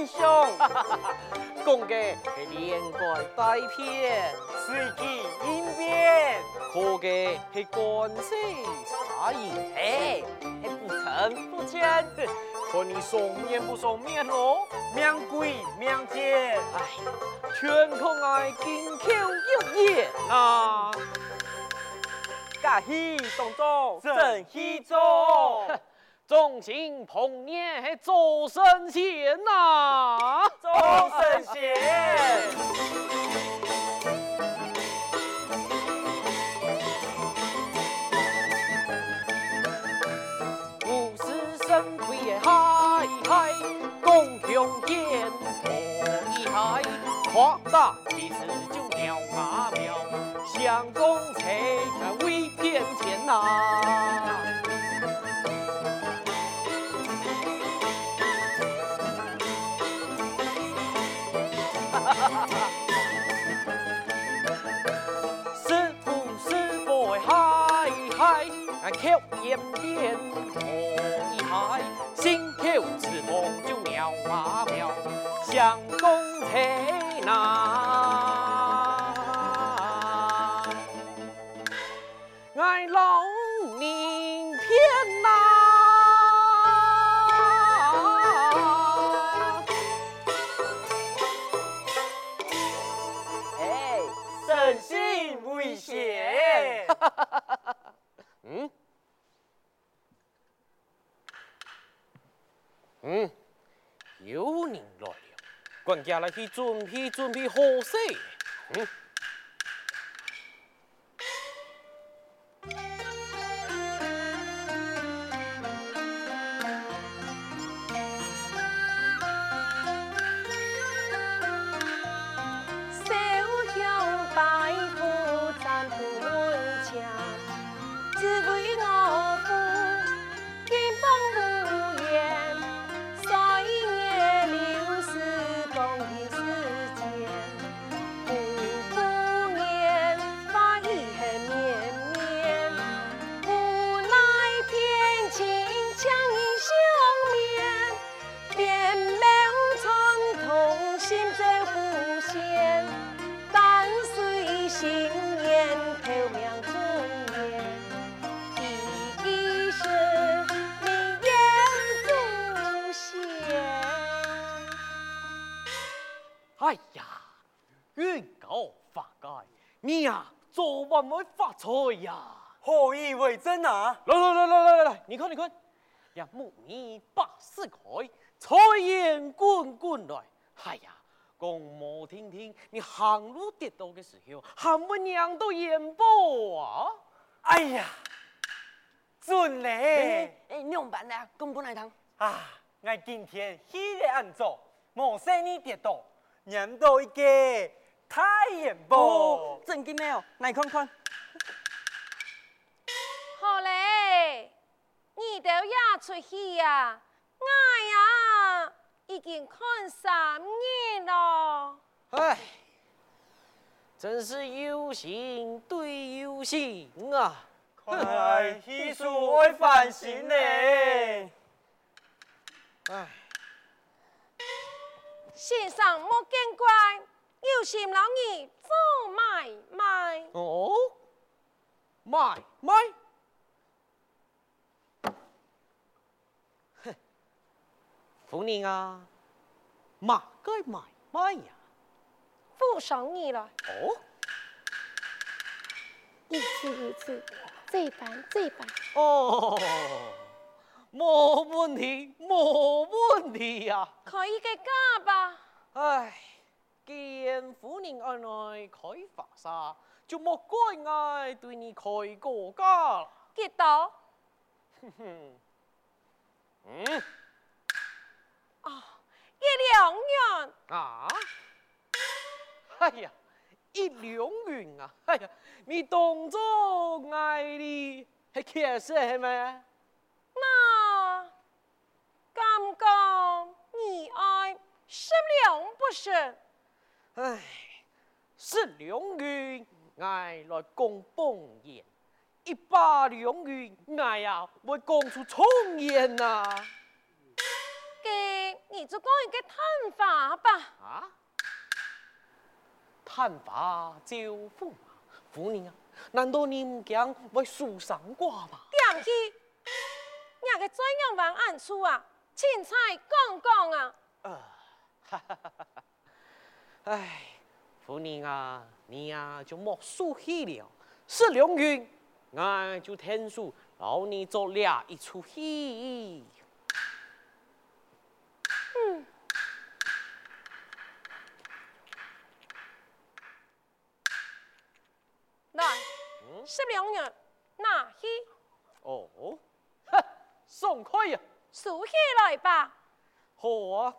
真相，讲嘅系连贯带骗，随机应变，可嘅系关系差异，哎，系不成不减，看你双面不双面咯，命贵命贱，哎，全靠爱金口玉言啊！假戏当作真戏做，众星捧月系做神仙呐，做神仙。五十神鬼嗨嗨，共雄剑可以嗨，夸大其词就妙啊妙，相公才未骗天呐。口言变可以嗨，心口之梦就妙啊妙，想公才拿，管家来去准备准备好些。嗯。会发财呀！何以为真啊？来来来来来来，你看你看，呀，木米八四开，财源滚滚来。哎呀，讲莫听听，你行路跌倒的时候，喊我娘都眼波啊？哎呀，准嘞！哎，你用办啦，公公来堂。啊，我今天喜来安坐，莫说你跌倒，念到一个太元宝。哦，真嘅咩哦？来看看。你都也出去呀？我呀已经看三年了。唉，真是有心对有心啊！看来艺术会翻新嘞。哎，先生莫见怪，有心老二做买卖。哦，买买，夫人啊，马该买买呀！附上你了，哦，一次一次，这般这般。哦，没问题，没问题呀！可以嘅价吧？唉，既然夫人爱来开发沙，就莫怪爱对你开个价了。几多？哼哼，嗯哦，一两元。啊？哎呀，一两元啊！哎呀，你当作爱你系其实系咪？那刚刚你爱十两不是？哎，十两元爱来讲方言，一百两元爱呀会讲出重言呐。嘅你你就讲一个探法吧。啊？探法招风啊，夫人啊，难道你唔惊会输上挂吗？点去？你个怎样往暗处啊？凊彩讲讲啊！呃，哈哈哈哈！哎，夫人啊，你、啊、就莫输气了。是良运，俺就天数劳你做了一出戏。是良运，拿去。哦，哈，送快呀！数起来吧。好啊，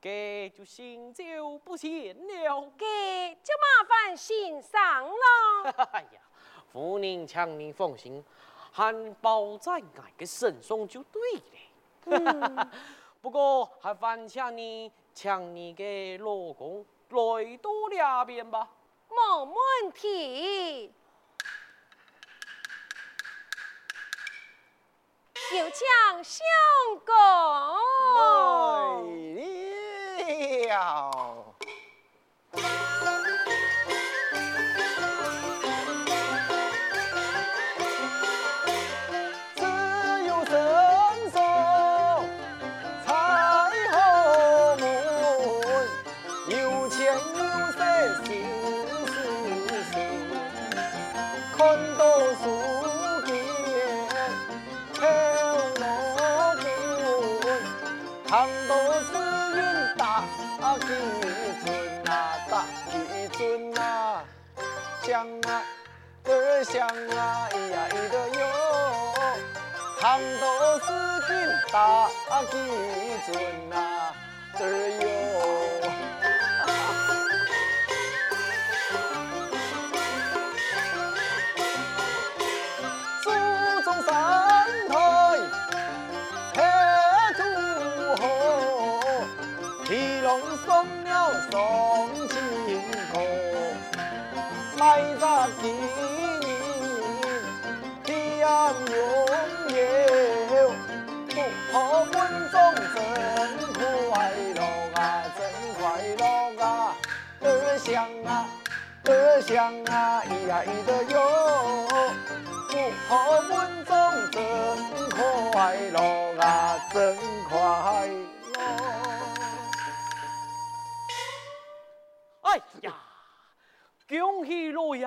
这就行就不行了。这就麻烦欣赏了。哎呀，夫人，请你放心，含包在俺的身上就对了。嗯、不过还烦请你，请你的老公来多两遍吧。没问题。有请相公。江啊，咿呀咿得哟，糖豆丝巾大几尊呐，得哟。得香啊，咿呀咿得哟，福和温中真快乐啊，真快乐。哎呀！恭喜老爷，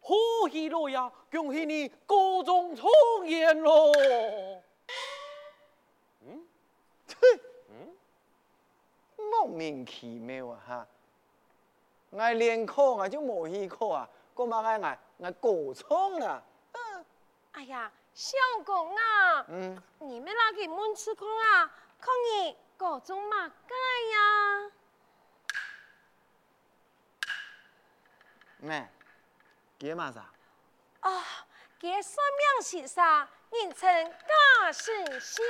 贺喜老爷，恭喜你高中状元喽！嗯，嗯，莫名其妙啊哈！我连考我就冇去考啊，干嘛爱我我高中啦？嗯，哎呀，相公啊，嗯，你们那个门次空啊，可你高中嘛改呀？咩？几嘛啥？啊，给算命先生，人称假神相。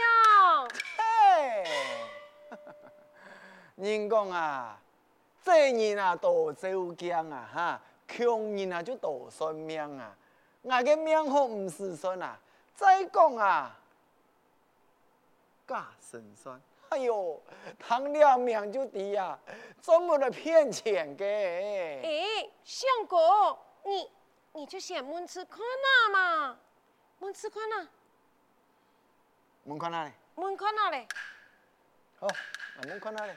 嘿，人讲啊，这人啊多周强啊，哈，穷人啊就多算命啊。我个命好唔是算啊，再讲啊，假神算。哎呦，谈了命就低啊，总冇得骗钱嘅。哎，相公，你你就先门吃看哪嘛？门吃看哪？门看哪里？门看哪里？好，那门看哪里？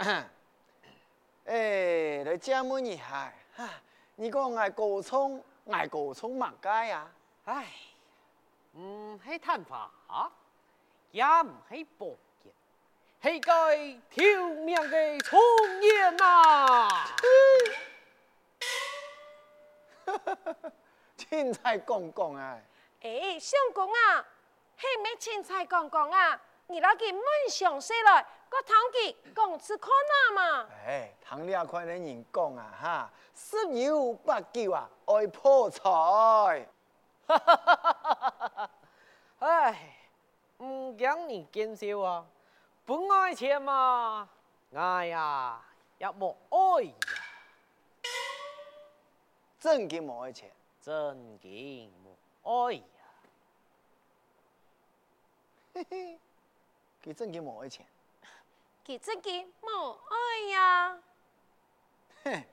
哎，来这么厉害，哈，你讲爱高聪，爱高聪嘛该呀？哎。唔系探法，也唔系博眼，系个挑命嘅聪眼啊！凊彩讲讲啊！哎，相公啊，系咩凊彩讲讲啊？你那个门上写来，个堂记讲次看哪嘛？哎，堂里看人人讲啊，哈，十有八九啊，爱破财。哈哈哈哎，唔讲你见笑啊！不爱钱嘛，爱呀也冇爱呀。真嘅冇爱钱，真嘅冇爱呀。嘿嘿，佢真嘅冇爱钱。给自己母爱呀。嘿，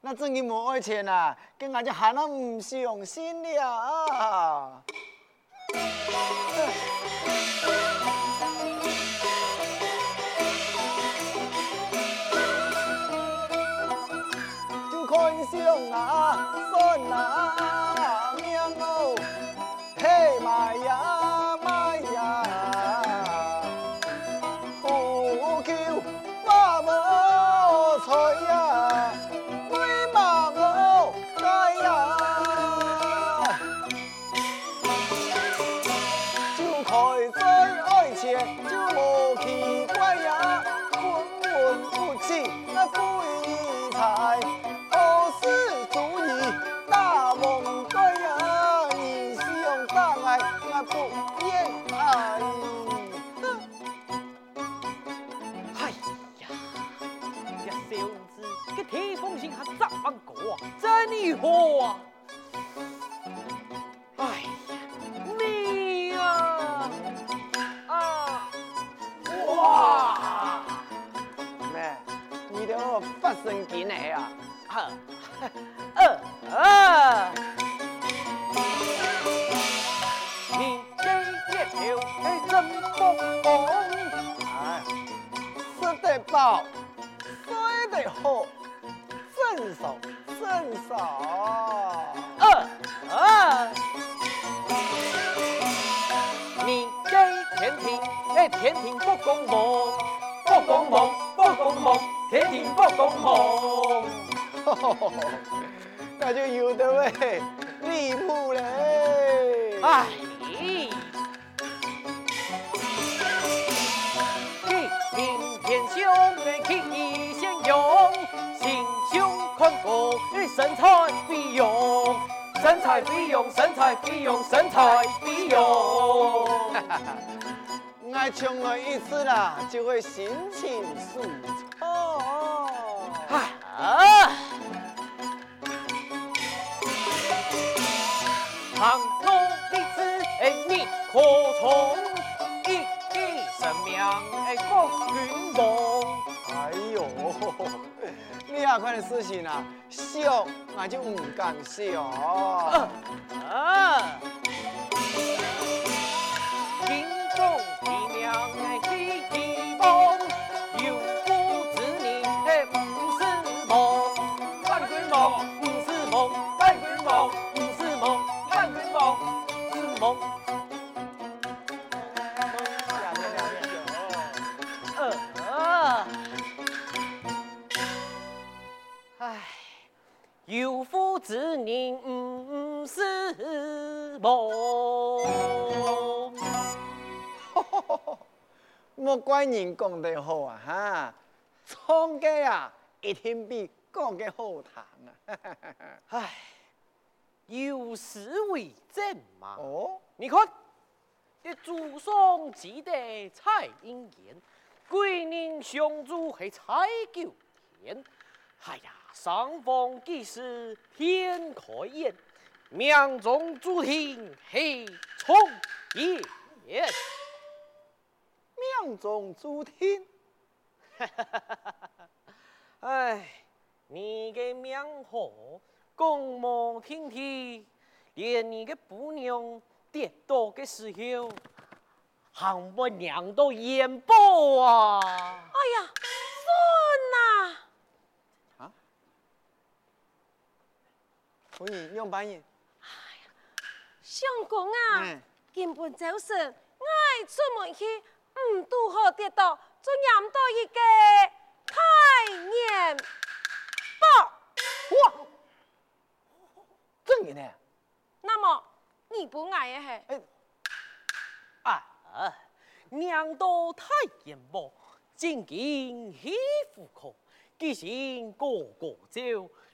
那真嘅冇爱钱啊，跟俺就喊了不相信了啊！得饱，睡得好，伸手伸手。二二，你给天庭，哎，天庭不公梦，不公梦，不公梦，天庭不公梦。那就有的喂，离谱嘞！哎，兄，哎，气先用，心胸宽阔，哎，身材必用，身材必用，身材必用，身材必用。爱穷了一次啦，就会心情舒畅。事情啊，想俺就唔敢笑。唉，有福之人不是梦。莫怪人讲得好啊，哈，唱歌啊，一定比讲嘅好听啊。唉，有诗为证嘛。哦，你看，这祖上积德彩姻缘，贵人相助系彩九天。哎呀，上方既是天开眼，命中注定黑冲眼。命中注定。哎，你的命好，讲无听听，连你的姑娘跌倒的时候，还不让到眼波啊！哎呀，孙啊！可以用半夜。相公啊，嗯根本就是爱出门去，唔拄好跌倒，就染到一个太年报。哇，真嘅呢？那么你不爱嘅系？哎，啊，娘到太眼波，正经喜富可，记性个个招，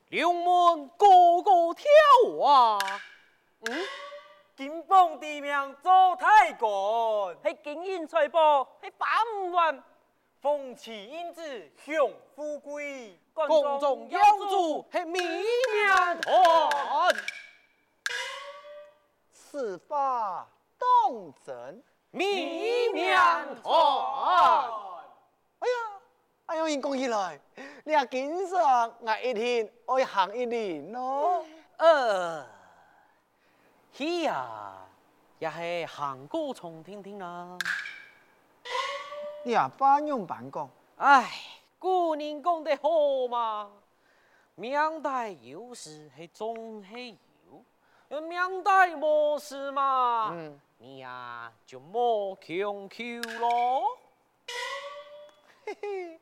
两门个嗯，金榜题名做太官，系金银财宝，系百五万，风起英子享富贵，宫中有主系米面团。此法当真？米面团。哎呀，哎呦，因讲起来，你啊经常我一天爱行一年咯。呃，是呀，也是行过重听听啦。你也半用半讲，唉，古人讲得好嘛，明代有时系总系有，明代无事嘛，嗯你呀就莫强求咯。嘿嘿，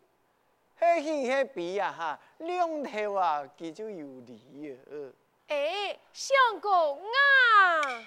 嘿嘿嘿比呀哈，两头啊，佢就有理啊。相公啊！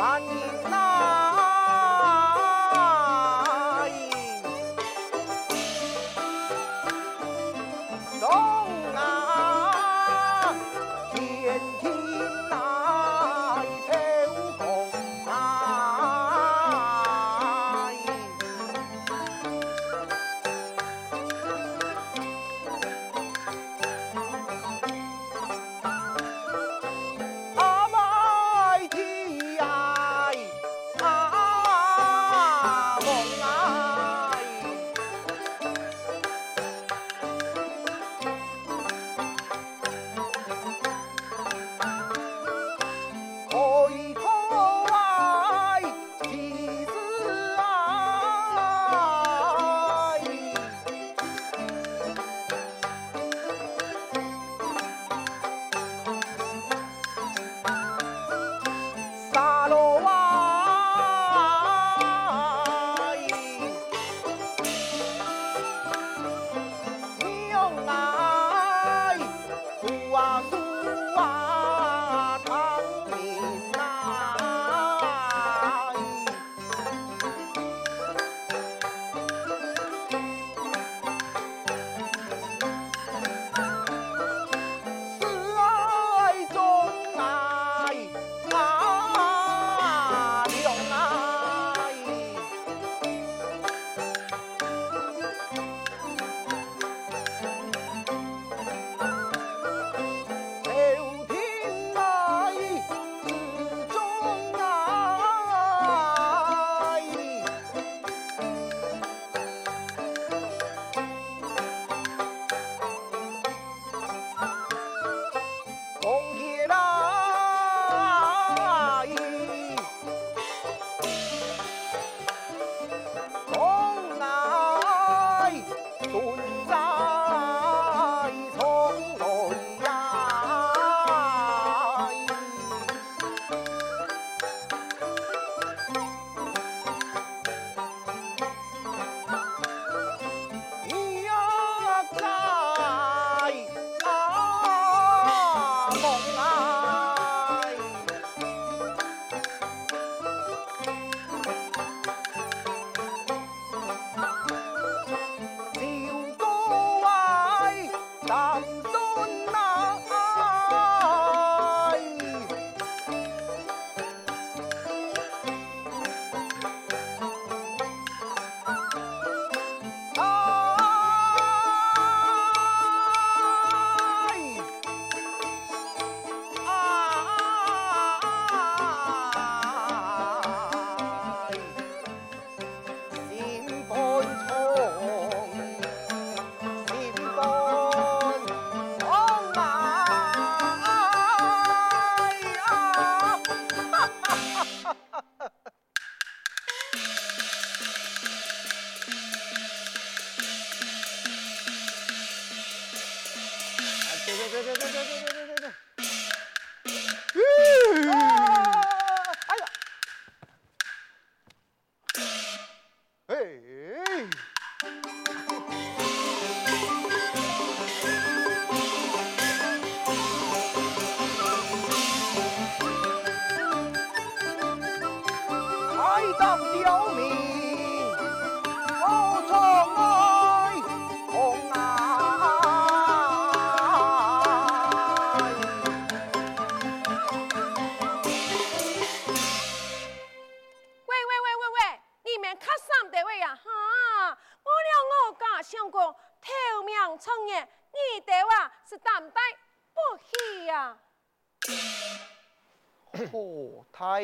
欢迎来，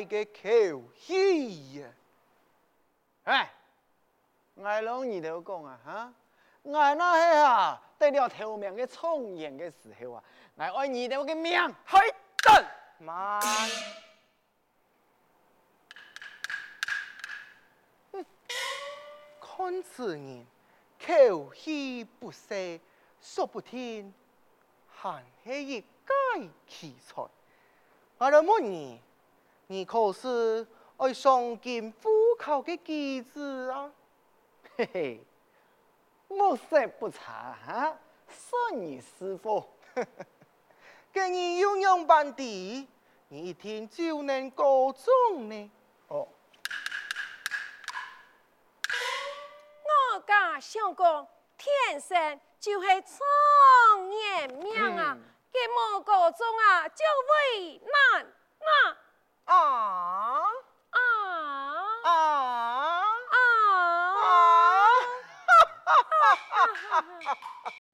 哦，太个口气呀！哎，我老二头讲啊，哈，我那系啊，得了头名嘅重阳嘅时候啊，我爱二头嘅命，去等慢。看此人口气不息，说不听，还是一介奇才。我老母你，你可是爱上京赴考的机子啊？嘿嘿，我实不差哈，算你师傅。给你用样板底，你一听就能高中呢。哦，我家相公天生就是状元命啊。嗯给某个中啊，就为难那啊啊啊啊！哈哈哈哈哈！